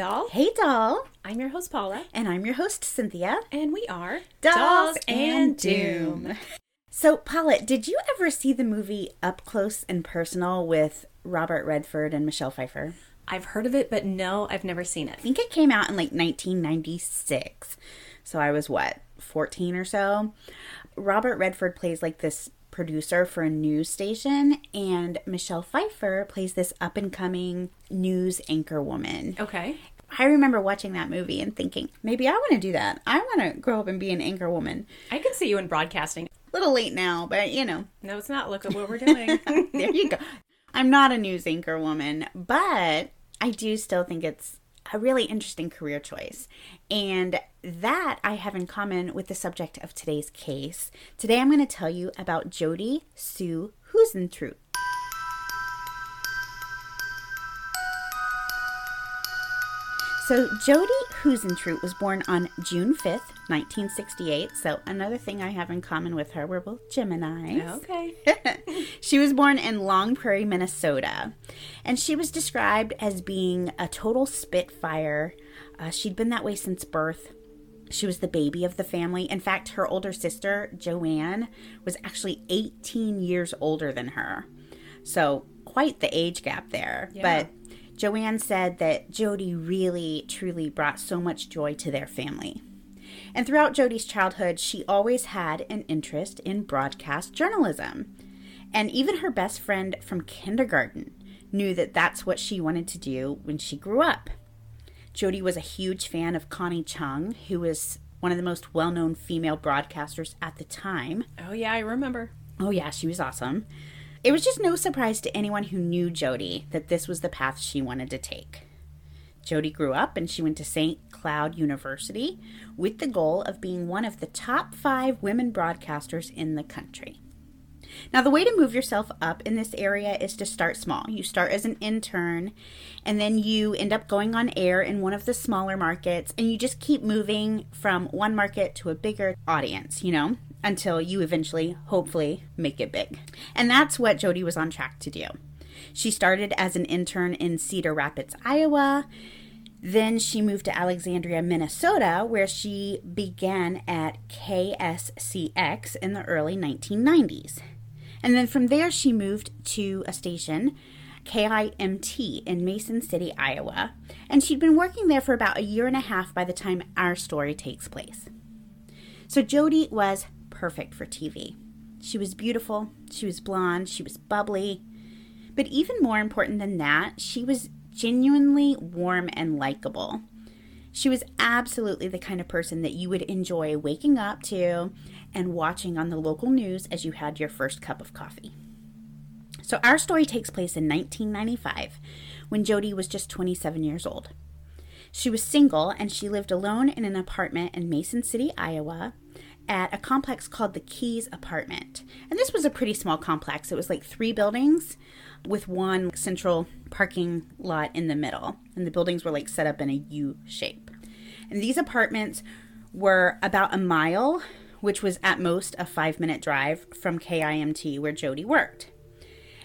doll. Hey, doll. I'm your host, Paula. And I'm your host, Cynthia. And we are Dolls, and Doom. So, Paula, did you ever see the movie Up Close and Personal with Robert Redford and Michelle Pfeiffer? I've heard of it, but no, I've never seen it. I think it came out in like 1996. So I was what, 14 or so? Robert Redford plays like this producer for a news station, and Michelle Pfeiffer plays this up and coming news anchor woman. Okay. I remember watching that movie and thinking, maybe I want to do that. I want to grow up and be an anchor woman. I can see you in broadcasting. A little late now, but you know, No, it's not. Look at what we're doing. there you go. I'm not a news anchor woman, but I do still think it's a really interesting career choice. And that I have in common with the subject of today's case. Today I'm going to tell you about Jody Sue Huisentruit. So, Jody Huisentruit was born on June 5th, 1968. So, another thing I have in common with her, we're both Geminis. okay. she was born in Long Prairie, Minnesota, and she was described as being a total spitfire. Uh, she'd been that way since birth. She was the baby of the family. In fact, her older sister, Joanne, was actually 18 years older than her. So, quite the age gap there. Yeah. But Joanne said that Jody really, truly brought so much joy to their family. And throughout Jody's childhood, she always had an interest in broadcast journalism. And even her best friend from kindergarten knew that that's what she wanted to do when she grew up. Jody was a huge fan of Connie Chung, who was one of the most well known female broadcasters at the time. Oh, yeah, I remember. Oh, yeah, she was awesome. It was just no surprise to anyone who knew Jody that this was the path she wanted to take. Jody grew up and she went to St. Cloud University with the goal of being one of the top five women broadcasters in the country. Now, the way to move yourself up in this area is to start small. You start as an intern, and then you end up going on air in one of the smaller markets, and you just keep moving from one market to a bigger audience, you know, until you eventually, hopefully, make it big. And that's what Jody was on track to do. She started as an intern in Cedar Rapids, Iowa. Then she moved to Alexandria, Minnesota, where she began at KSCX in the early 1990s. And then from there, she moved to a station, KIMT, in Mason City, Iowa. And she'd been working there for about a year and a half by the time our story takes place. So Jody was perfect for TV. She was beautiful, she was blonde, she was bubbly. But even more important than that, she was genuinely warm and likable. She was absolutely the kind of person that you would enjoy waking up to and watching on the local news as you had your first cup of coffee. So, our story takes place in 1995 when Jody was just 27 years old. She was single and she lived alone in an apartment in Mason City, Iowa, at a complex called the Keys Apartment. And this was a pretty small complex. It was like three buildings with one central parking lot in the middle. And the buildings were like set up in a U shape. And these apartments were about a mile, which was at most a five minute drive from KIMT where Jody worked.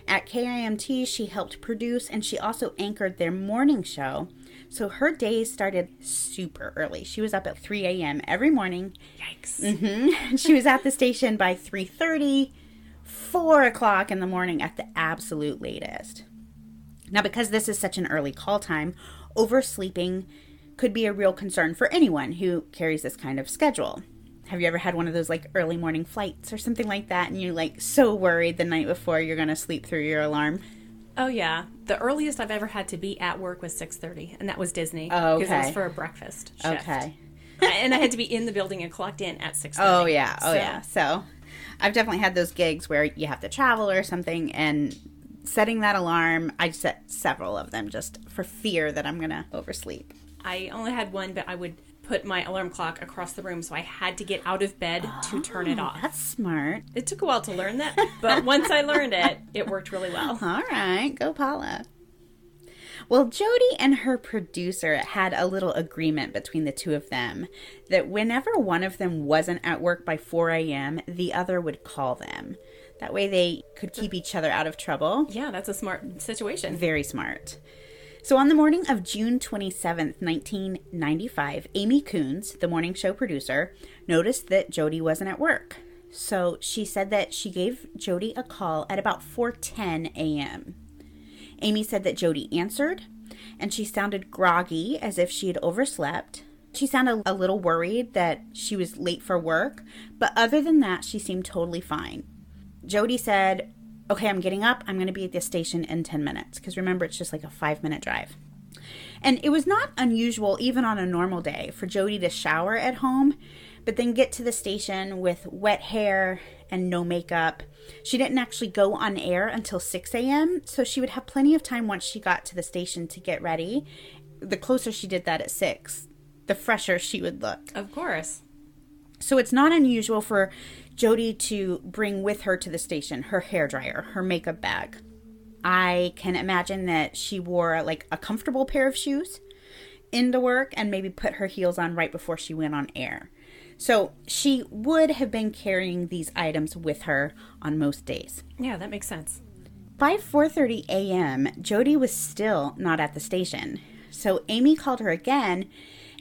At KIMT, she helped produce and she also anchored their morning show. So her days started super early. She was up at 3 a.m. every morning. Yikes. Mm-hmm. she was at the station by 3.30, 4 o'clock in the morning at the absolute latest. Now, because this is such an early call time, oversleeping could be a real concern for anyone who carries this kind of schedule. Have you ever had one of those like early morning flights or something like that and you're like so worried the night before you're going to sleep through your alarm? Oh, yeah. The earliest I've ever had to be at work was 6.30, and that was Disney. Oh, okay. Because it was for a breakfast shift. Okay. and I had to be in the building and clocked in at 6.30. Oh yeah, oh So- yeah. So I've definitely had those gigs where you have to travel or something and setting that alarm, I set several of them just for fear that I'm going to oversleep. I only had one, but I would put my alarm clock across the room, so I had to get out of bed to turn it oh, off. That's smart. It took a while to learn that, but once I learned it, it worked really well. All right, go Paula. Well, Jody and her producer had a little agreement between the two of them that whenever one of them wasn't at work by 4 a.m., the other would call them. That way they could keep each other out of trouble. Yeah, that's a smart situation. Very smart. So, on the morning of June 27th, 1995, Amy Kuns, the morning show producer, noticed that Jody wasn't at work. So, she said that she gave Jody a call at about 4:10 a.m. Amy said that Jody answered, and she sounded groggy as if she had overslept. She sounded a little worried that she was late for work, but other than that, she seemed totally fine. Jody said, Okay, I'm getting up. I'm going to be at the station in 10 minutes. Because remember, it's just like a five minute drive. And it was not unusual, even on a normal day, for Jody to shower at home, but then get to the station with wet hair and no makeup. She didn't actually go on air until 6 a.m., so she would have plenty of time once she got to the station to get ready. The closer she did that at 6, the fresher she would look. Of course. So it's not unusual for Jody to bring with her to the station her hair dryer, her makeup bag. I can imagine that she wore like a comfortable pair of shoes into work and maybe put her heels on right before she went on air. So she would have been carrying these items with her on most days. Yeah, that makes sense. By 4:30 a.m., Jody was still not at the station. So Amy called her again,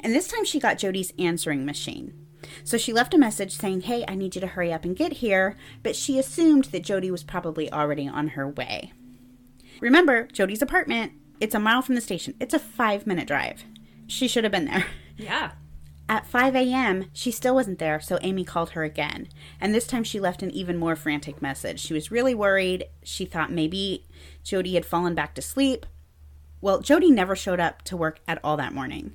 and this time she got Jody's answering machine. So she left a message saying, Hey, I need you to hurry up and get here, but she assumed that Jody was probably already on her way. Remember, Jody's apartment, it's a mile from the station. It's a five minute drive. She should have been there. Yeah. At 5 a.m., she still wasn't there, so Amy called her again. And this time she left an even more frantic message. She was really worried. She thought maybe Jody had fallen back to sleep. Well, Jody never showed up to work at all that morning.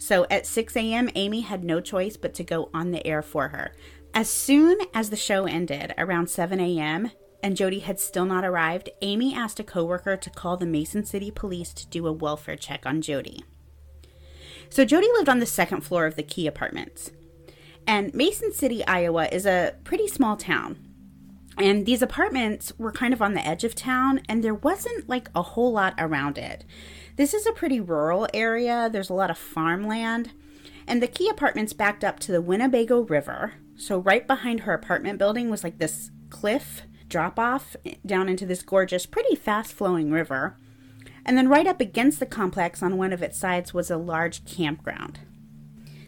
So at 6 a.m., Amy had no choice but to go on the air for her. As soon as the show ended, around 7 a.m., and Jody had still not arrived, Amy asked a coworker to call the Mason City police to do a welfare check on Jody. So Jody lived on the second floor of the Key Apartments. And Mason City, Iowa is a pretty small town. And these apartments were kind of on the edge of town, and there wasn't like a whole lot around it. This is a pretty rural area, there's a lot of farmland, and the Key Apartments backed up to the Winnebago River. So, right behind her apartment building was like this cliff drop off down into this gorgeous, pretty fast flowing river. And then, right up against the complex on one of its sides was a large campground.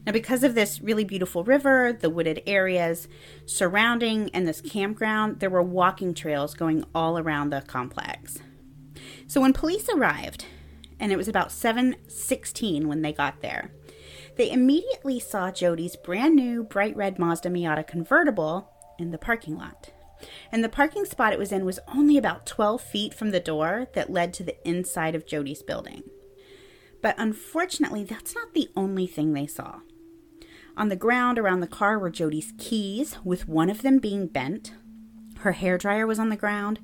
Now, because of this really beautiful river, the wooded areas surrounding, and this campground, there were walking trails going all around the complex. So, when police arrived, and it was about 7:16 when they got there. They immediately saw Jody's brand new bright red Mazda Miata convertible in the parking lot. And the parking spot it was in was only about 12 feet from the door that led to the inside of Jody's building. But unfortunately, that's not the only thing they saw. On the ground around the car were Jody's keys, with one of them being bent. Her hair dryer was on the ground.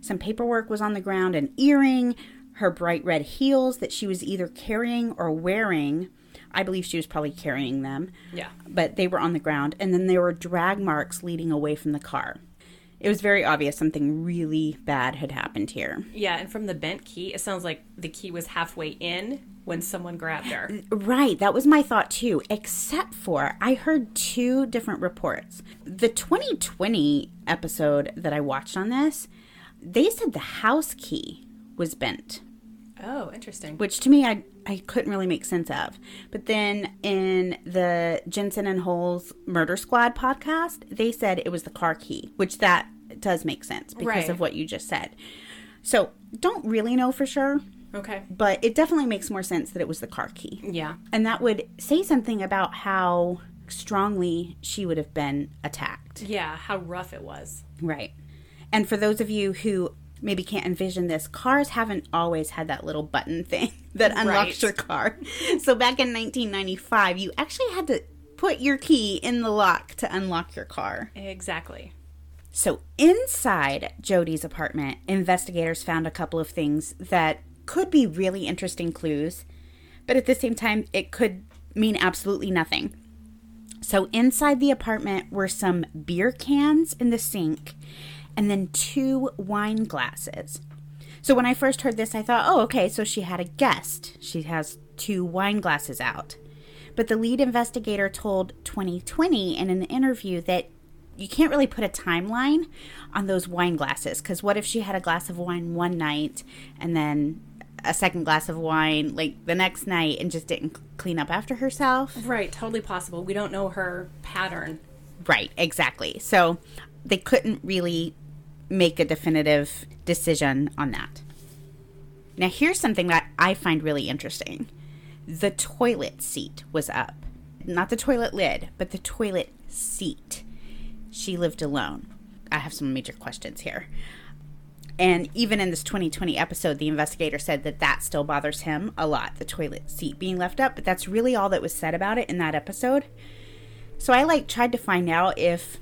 Some paperwork was on the ground, an earring, her bright red heels that she was either carrying or wearing. I believe she was probably carrying them. Yeah. But they were on the ground. And then there were drag marks leading away from the car. It was very obvious something really bad had happened here. Yeah, and from the bent key, it sounds like the key was halfway in when someone grabbed her. Right, that was my thought too, except for I heard two different reports. The 2020 episode that I watched on this, they said the house key was bent. Oh, interesting. Which to me, I I couldn't really make sense of. But then in the Jensen and Holes Murder Squad podcast, they said it was the car key, which that does make sense because Right. of what you just said. So don't really know for sure, Okay. but it definitely makes more sense that it was the car key. Yeah. And that would say something about how strongly she would have been attacked. Yeah, how rough it was. Right. And for those of you who maybe can't envision this, cars haven't always had that little button thing that unlocks Right. your car. So back in 1995, you actually had to put your key in the lock to unlock your car. Exactly. So inside Jody's apartment, investigators found a couple of things that could be really interesting clues, but at the same time, it could mean absolutely nothing. So inside the apartment were some beer cans in the sink and then two wine glasses. So when I first heard this, I thought, oh, okay, so she had a guest. She has two wine glasses out. But the lead investigator told 2020 in an interview that you can't really put a timeline on those wine glasses because what if she had a glass of wine one night and then a second glass of wine like the next night and just didn't clean up after herself. Right, totally possible. We don't know her pattern. Right, exactly. So they couldn't really make a definitive decision on that. Now, here's something that I find really interesting the toilet seat was up. Not the toilet lid, but the toilet seat. She lived alone. I have some major questions here. And even in this 2020 episode, the investigator said that that still bothers him a lot, the toilet seat being left up, but that's really all that was said about it in that episode. So I like tried to find out if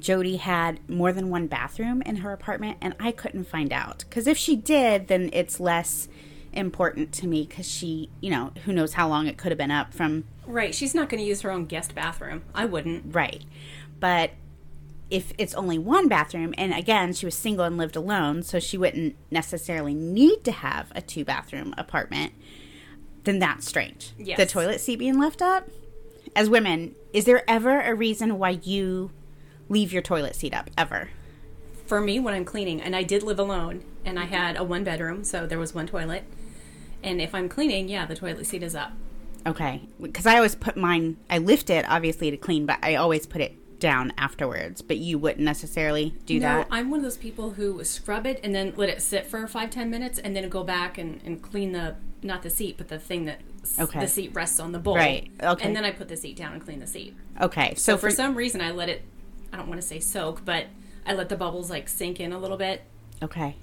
Jody had more than one bathroom in her apartment, and I couldn't find out. Because if she did, then it's less important to me because she, you know, who knows how long it could have been up from. Right, she's not going to use her own guest bathroom. I wouldn't. Right. But if it's only one bathroom, and again, she was single and lived alone, so she wouldn't necessarily need to have a two bathroom apartment, then that's strange. Yes. The toilet seat being left up. As women, is there ever a reason why you leave your toilet seat up? Ever? For me, when I'm cleaning, and I did live alone, and I had a one bedroom, so there was one toilet. And if I'm cleaning, yeah, the toilet seat is up. Okay. Because I always put mine, I lift it obviously to clean, but I always put it down afterwards, but you wouldn't necessarily do no, that. I'm one of those people who scrub it and then let it sit for five ten minutes and then go back and, and clean the not the seat but the thing that Okay. the seat rests on the bowl. Right, okay. And then I put the seat down and clean the seat. Okay, so, So for some reason I let it I don't want to say soak, but I let the bubbles like sink in a little bit. okay,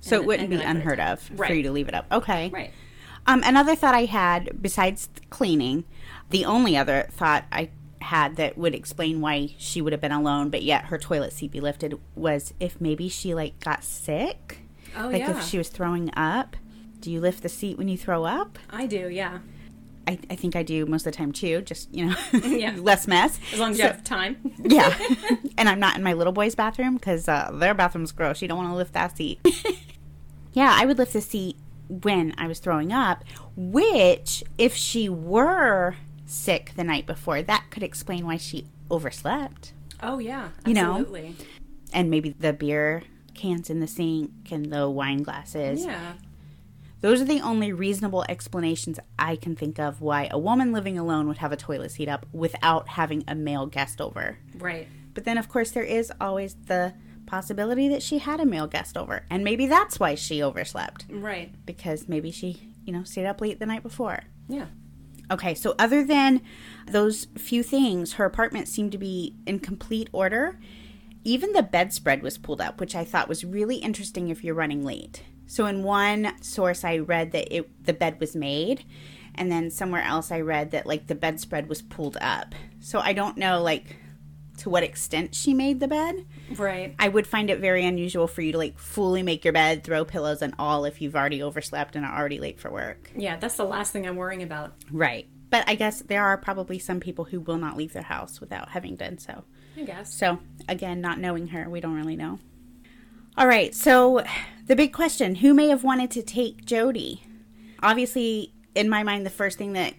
so it wouldn't be then I put it unheard of for you to leave it up. Okay, Right. Um, another thought I had besides cleaning, the only other thought I had that would explain why she would have been alone, but yet her toilet seat be lifted was if maybe she like got sick, Oh like yeah. if she was throwing up. Do you lift the seat when you throw up? I do, yeah. I, I think I do most of the time too. Just you know, Yeah. less mess. As long as So- you have time. Yeah. and I'm not in my little boy's bathroom because uh, their bathroom's gross. You don't want to lift that seat. yeah, I would lift the seat when I was throwing up, which, if she were sick the night before, that could explain why she overslept. Oh yeah. You know? Absolutely. And maybe the beer cans in the sink and the wine glasses. Yeah. Those are the only reasonable explanations I can think of why a woman living alone would have a toilet seat up without having a male guest over. Right. But then, of course, there is always the possibility that she had a male guest over. And maybe that's why she overslept. Right. Because maybe she, you know, stayed up late the night before. Yeah. Okay, so other than those few things, her apartment seemed to be in complete order. Even the bedspread was pulled up, which I thought was really interesting if you're running late. So in one source I read that it the bed was made, and then somewhere else I read that like the bedspread was pulled up. So I don't know like to what extent she made the bed. Right. I would find it very unusual for you to like fully make your bed, throw pillows and all if you've already overslept and are already late for work. Yeah, that's the last thing I'm worrying about. Right. But I guess there are probably some people who will not leave their house without having done so. I guess. So, again, not knowing her, we don't really know. All right. So, the big question who may have wanted to take Jody? Obviously, in my mind, the first thing that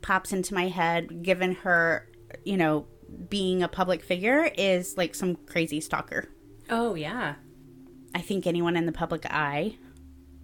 pops into my head, given her, you know, being a public figure, is like some crazy stalker. Oh yeah. I think anyone in the public eye,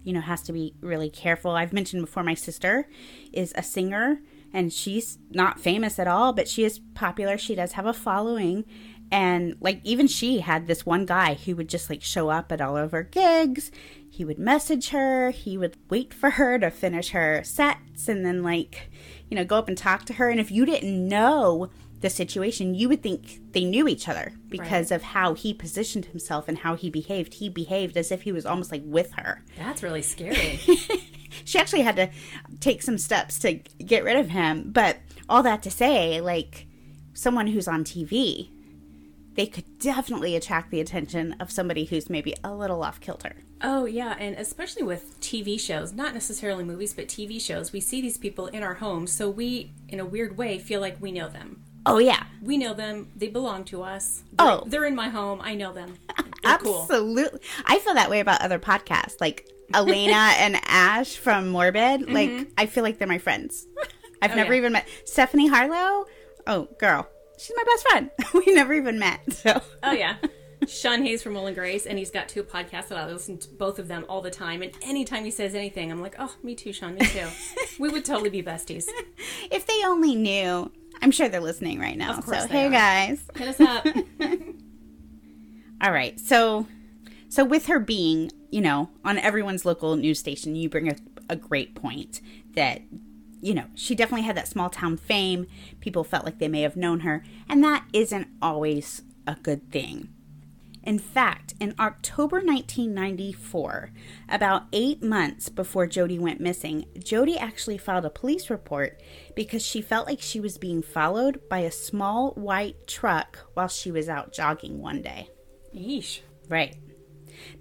you know, has to be really careful. I've mentioned before my sister is a singer and she's not famous at all, but she is popular. She does have a following. And like even she had this one guy who would just like show up at all of her gigs. He would message her, he would wait for her to finish her sets and then like, you know, go up and talk to her. And if you didn't know the situation, you would think they knew each other because of how he positioned himself and how he behaved. He behaved as if he was almost like with her. That's really scary. She actually had to take some steps to get rid of him. But all that to say, like someone who's on TV, they could definitely attract the attention of somebody who's maybe a little off kilter. oh yeah, and especially with TV shows, not necessarily movies, but TV shows, we see these people in our homes, so we in a weird way feel like we know them. Oh, yeah. We know them. They belong to us. They're, Oh. they're in my home. I know them. They're cool. Absolutely. I feel that way about other podcasts, like Alaina and Ash from Morbid. Mm-hmm. Like, I feel like they're my friends. I've Oh, never yeah. even met Stephanie Harlowe. Oh, girl, she's my best friend. we never even met. So, Oh yeah. Sean Hayes from Will and Grace, and he's got two podcasts that I listen to both of them all the time. And anytime he says anything, I'm like, oh, me too, Sean, me too. we would totally be besties. if they only knew. I'm sure they're listening right now. So hey are. guys. Hit us up. All right. So so with her being, you know, on everyone's local news station, you bring a, a great point that you know, she definitely had that small town fame. People felt like they may have known her, and that isn't always a good thing. In fact, in October 1994, about eight months before Jody went missing, Jody actually filed a police report because she felt like she was being followed by a small white truck while she was out jogging one day. Yeesh. Right.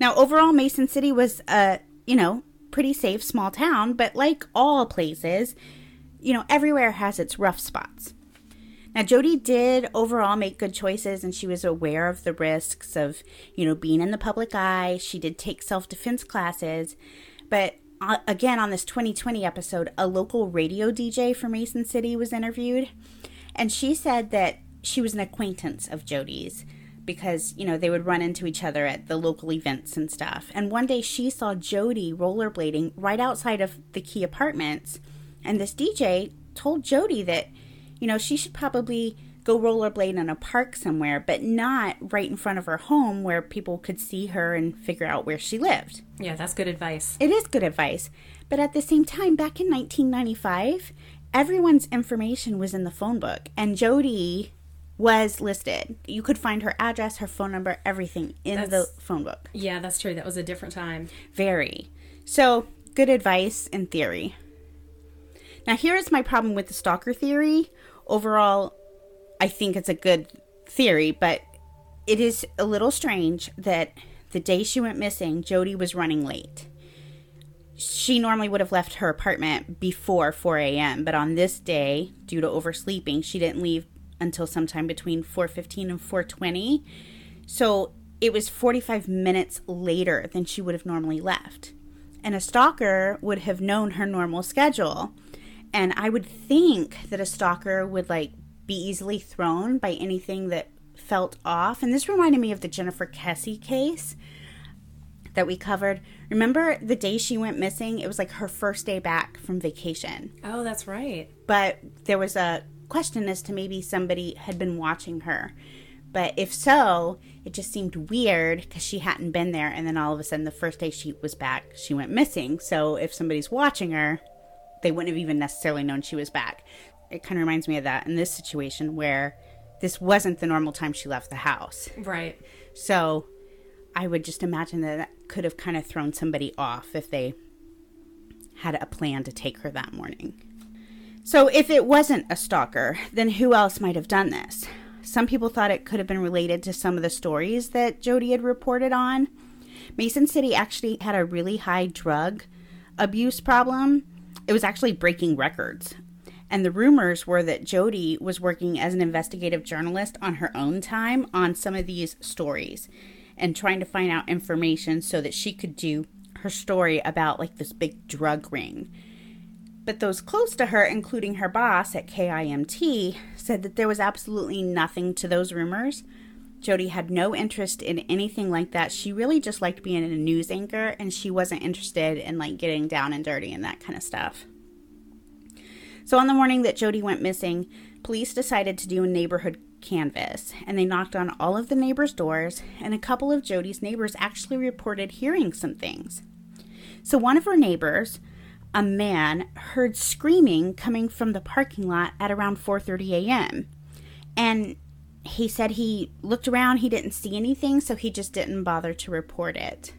Now, overall, Mason City was a, you know, pretty safe small town, but like all places, you know, everywhere has its rough spots. Now, Jody did overall make good choices and she was aware of the risks of, you know, being in the public eye. She did take self defense classes. But uh, again, on this 2020 episode, a local radio DJ from Mason City was interviewed. And she said that she was an acquaintance of Jody's because, you know, they would run into each other at the local events and stuff. And one day she saw Jody rollerblading right outside of the Key Apartments. And this DJ told Jody that, you know, she should probably go rollerblade in a park somewhere, but not right in front of her home where people could see her and figure out where she lived. Yeah, that's good advice. It is good advice. But at the same time, back in 1995, everyone's information was in the phone book, and Jody was listed. You could find her address, her phone number, everything in the phone book. Yeah, that's true. That was a different time. Very. So, good advice in theory. Now, here is my problem with the stalker theory. Overall, I think it's a good theory, but it is a little strange that the day she went missing, Jody was running late. She normally would have left her apartment before 4 a.m., but on this day, due to oversleeping, she didn't leave until sometime between 4:15 and 4:20. So it was 45 minutes later than she would have normally left. And a stalker would have known her normal schedule. And I would think that a stalker would like be easily thrown by anything that felt off. And this reminded me of the Jennifer Kesse case that we covered. Remember the day she went missing? It was like her first day back from vacation Oh, that's right. but there was a question as to maybe somebody had been watching her. But if so, it just seemed weird because she hadn't been there, and then all of a sudden, the first day she was back, she went missing. So if somebody's watching her, they wouldn't have even necessarily known she was back. It kind of reminds me of that in this situation where this wasn't the normal time she left the house. Right. So I would just imagine that that could have kind of thrown somebody off if they had a plan to take her that morning. So if it wasn't a stalker, then who else might have done this? Some people thought it could have been related to some of the stories that Jody had reported on. Mason City actually had a really high drug abuse problem. It was actually breaking records. And the rumors were that Jody was working as an investigative journalist on her own time on some of these stories and trying to find out information so that she could do her story about like this big drug ring. But those close to her, including her boss at KIMT, said that there was absolutely nothing to those rumors. Jody had no interest in anything like that. She really just liked being a news anchor and she wasn't interested in like getting down and dirty and that kind of stuff. So on the morning that Jody went missing, police decided to do a neighborhood canvass and they knocked on all of the neighbors' doors and a couple of Jody's neighbors actually reported hearing some things. So one of her neighbors, a man, heard screaming coming from the parking lot at around 4:30 a.m. And he said he looked around, he didn't see anything, so he just didn't bother to report it,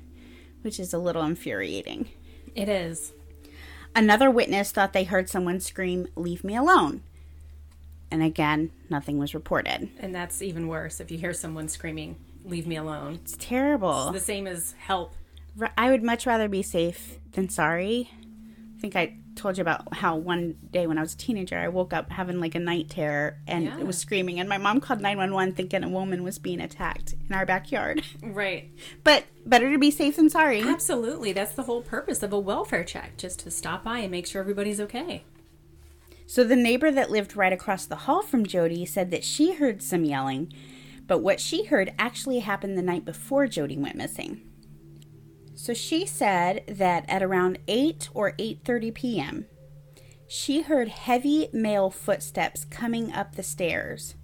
which is a little infuriating. It is. Another witness thought they heard someone scream, Leave me alone. And again, nothing was reported. And that's even worse if you hear someone screaming, leave me alone. It's terrible. The same as help. I would much rather be safe than sorry. I think I told you about how one day when I was a teenager, I woke up having like a night terror and Yeah. it was screaming, and my mom called 911 thinking a woman was being attacked in our backyard. Right. But better to be safe than sorry. Absolutely. That's the whole purpose of a welfare check, just to stop by and make sure everybody's okay. So the neighbor that lived right across the hall from Jody said that she heard some yelling, But what she heard actually happened the night before Jody went missing. So she said that at around 8 or 8:30 p.m., she heard heavy male footsteps coming up the stairs.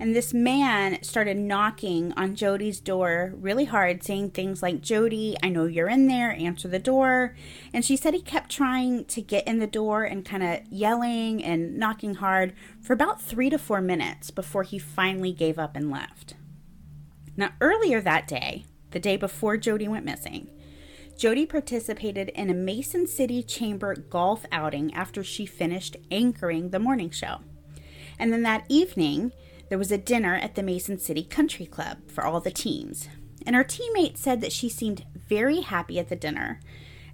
And this man started knocking on Jody's door really hard, saying things like, Jody, I know you're in there, answer the door. And she said he kept trying to get in the door and kind of yelling and knocking hard for about three to four minutes before he finally gave up and left. Now, earlier that day, the day before Jody went missing, Jody participated in a Mason City Chamber golf outing after she finished anchoring the morning show. And then that evening, there was a dinner at the Mason City Country Club for all the teams. And her teammate said that she seemed very happy at the dinner.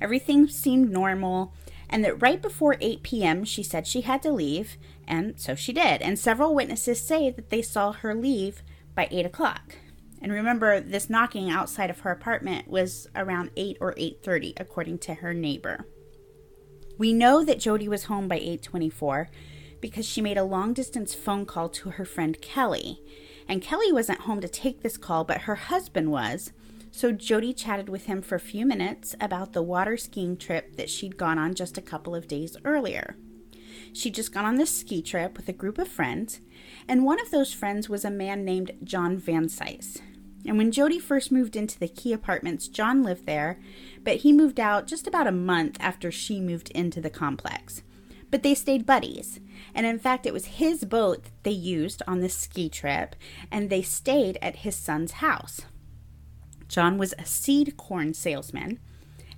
Everything seemed normal, and that right before 8 p.m., she said she had to leave, and so she did. And several witnesses say that they saw her leave by 8 o'clock. And remember, this knocking outside of her apartment was around 8 or 8:30 according to her neighbor. We know that Jody was home by 8:24 because she made a long distance phone call to her friend Kelly. And Kelly wasn't home to take this call, but her husband was. So Jody chatted with him for a few minutes about the water skiing trip that she'd gone on just a couple of days earlier. She'd just gone on this ski trip with a group of friends, and one of those friends was a man named John Vansice. And when Jody first moved into the Key Apartments, John lived there, but he moved out just about a month after she moved into the complex. But they stayed buddies, and in fact, it was his boat they used on this ski trip, and they stayed at his son's house. John was a seed corn salesman,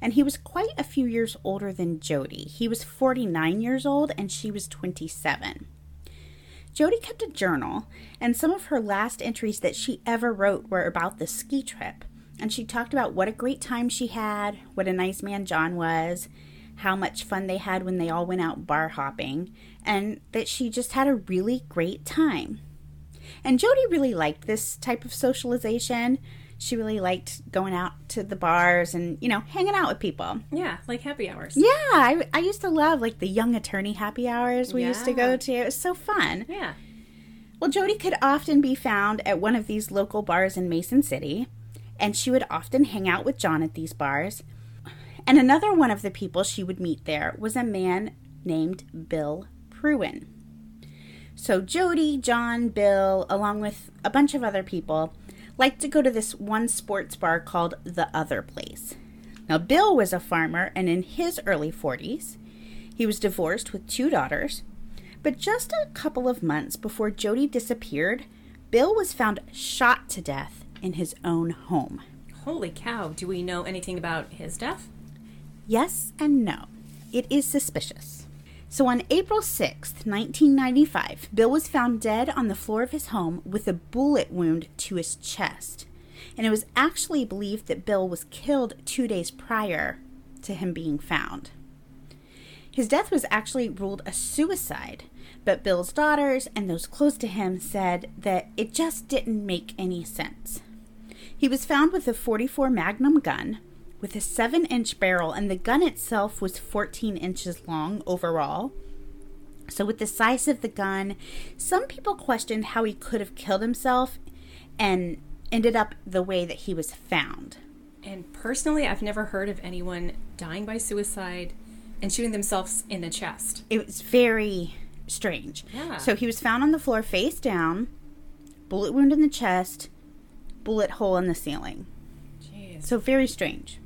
and he was quite a few years older than Jody. He was 49 years old, and she was 27. Jody kept a journal, and some of her last entries that she ever wrote were about the ski trip. And she talked about what a great time she had, what a nice man John was, how much fun they had when they all went out bar hopping, and that she just had a really great time. And Jody really liked this type of socialization she really liked going out to the bars and you know hanging out with people. Yeah like happy hours. Yeah i, I used to love like the young attorney happy hours we yeah. used to go to. It was so fun. Yeah. Well jody could often be found at one of these local bars in mason city and she would often hang out with john at these bars. And another one of the people she would meet there was a man named bill pruin so jody john bill along with a bunch of other people liked to go to this one sports bar called The Other Place. Now, Bill was a farmer and in his early 40s. He was divorced with two daughters. But just a couple of months before Jody disappeared, Bill was found shot to death in his own home. Holy cow. Do we know anything about his death? Yes and no. It is suspicious. So on April 6th, 1995, Bill was found dead on the floor of his home with a bullet wound to his chest. And it was actually believed that Bill was killed two days prior to him being found. His death was actually ruled a suicide, but Bill's daughters and those close to him said that it just didn't make any sense. He was found with a 44 Magnum gun, with a 7 inch barrel, and the gun itself was 14 inches long overall. So, with the size of the gun, some people questioned how he could have killed himself and ended up the way that he was found. And personally, I've never heard of anyone dying by suicide and shooting themselves in the chest. It was very strange. Yeah. So, he was found on the floor face down, bullet wound in the chest, bullet hole in the ceiling. Jeez. So, very strange.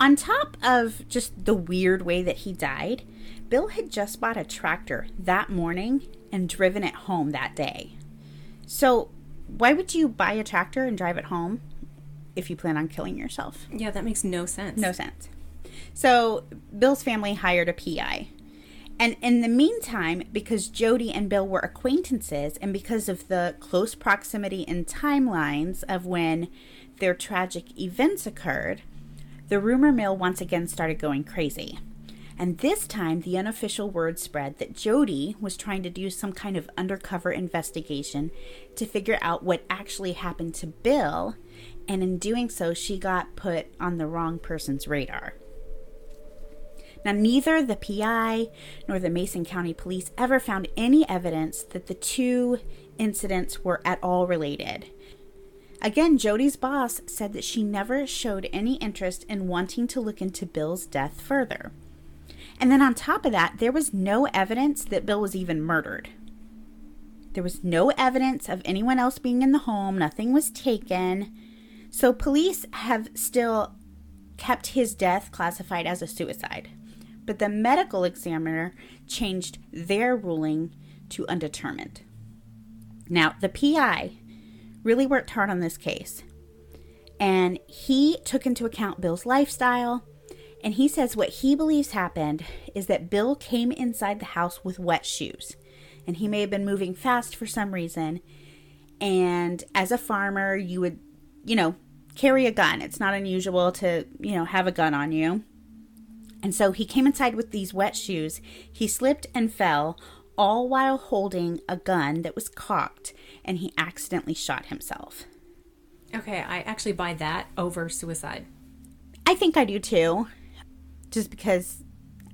On top of just the weird way that he died, Bill had just bought a tractor that morning and driven it home that day. So, why would you buy a tractor and drive it home if you plan on killing yourself? Yeah, that makes no sense. No sense. So, Bill's family hired a PI. And in the meantime, because Jody and Bill were acquaintances and because of the close proximity and timelines of when their tragic events occurred, the rumor mill once again started going crazy. And this time, the unofficial word spread that Jody was trying to do some kind of undercover investigation to figure out what actually happened to Bill, and in doing so, she got put on the wrong person's radar. Now, neither the PI nor the Mason County Police ever found any evidence that the two incidents were at all related. Again, Jody's boss said that she never showed any interest in wanting to look into Bill's death further. And then on top of that, there was no evidence that Bill was even murdered. There was no evidence of anyone else being in the home, nothing was taken. So police have still kept his death classified as a suicide. But the medical examiner changed their ruling to undetermined. Now, the PI really worked hard on this case. And he took into account Bill's lifestyle. And he says what he believes happened is that Bill came inside the house with wet shoes. And he may have been moving fast for some reason. And as a farmer, you would, you know, carry a gun. It's not unusual to, you know, have a gun on you. And so he came inside with these wet shoes. He slipped and fell, all while holding a gun that was cocked, and he accidentally shot himself. Okay, I actually buy that over suicide. I think I do too, just because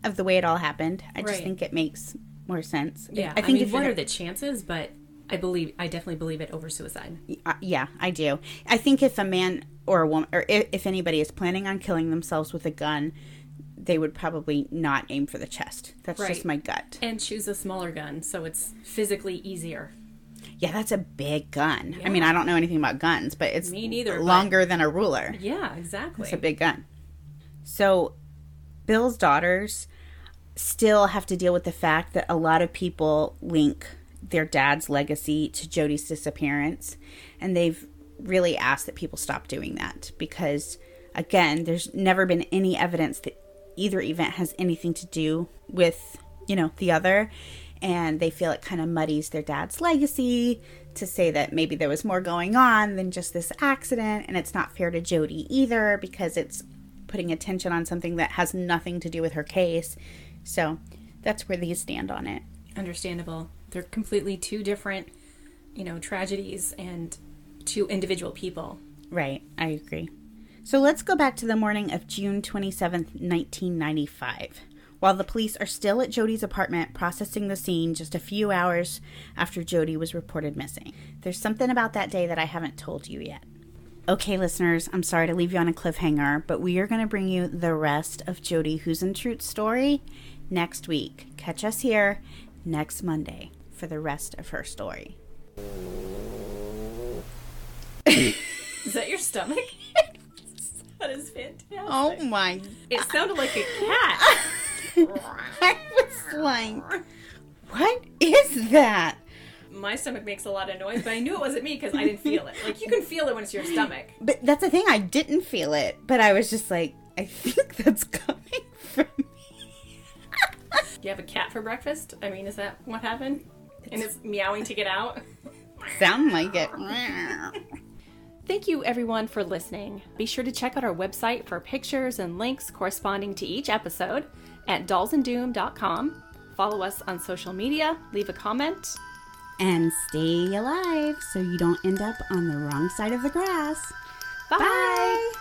of the way it all happened. I just think it makes more sense. Yeah, I think mean, if what are the chances? But I believe, I definitely believe it over suicide. Uh, yeah, I do. I think if a man or a woman, or if, if anybody is planning on killing themselves with a gun, they would probably not aim for the chest. That's Right. just my gut. And choose a smaller gun, so it's physically easier. Yeah, that's a big gun. I mean, I don't know anything about guns, but it's Me neither, but- longer than a ruler. Yeah, exactly. It's a big gun. So, Bill's daughters still have to deal with the fact that a lot of people link their dad's legacy to Jody's disappearance, and they've really asked that people stop doing that because, again, there's never been any evidence that either event has anything to do with, you know, the other. And they feel it kind of muddies their dad's legacy to say that maybe there was more going on than just this accident. And it's not fair to Jody either because it's putting attention on something that has nothing to do with her case. So that's where these stand on it. Understandable. They're completely two different, you know, tragedies and two individual people. Right, I agree. So let's go back to the morning of June 27th, 1995. While the police are still at Jody's apartment processing the scene just a few hours after Jody was reported missing. There's something about that day that I haven't told you yet. Okay, listeners, I'm sorry to leave you on a cliffhanger, but we are going to bring you the rest of Jody Huisentruit's story next week. Catch us here next Monday for the rest of her story. Is that your stomach? that is fantastic. Oh my It sounded like a cat. I was like, what is that? My stomach makes a lot of noise, but I knew it wasn't me because I didn't feel it. Like you can feel it when it's your stomach. But that's the thing, I didn't feel it, but I was just like, I think that's coming from me. Do you have a cat for breakfast? I mean, is that what happened? And it's meowing to get out? Sound like it. Thank you, everyone, for listening. Be sure to check out our website for pictures and links corresponding to each episode at dollsanddoom.com. Follow us on social media, leave a comment. And stay alive so you don't end up on the wrong side of the grass. Bye. Bye.